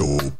booming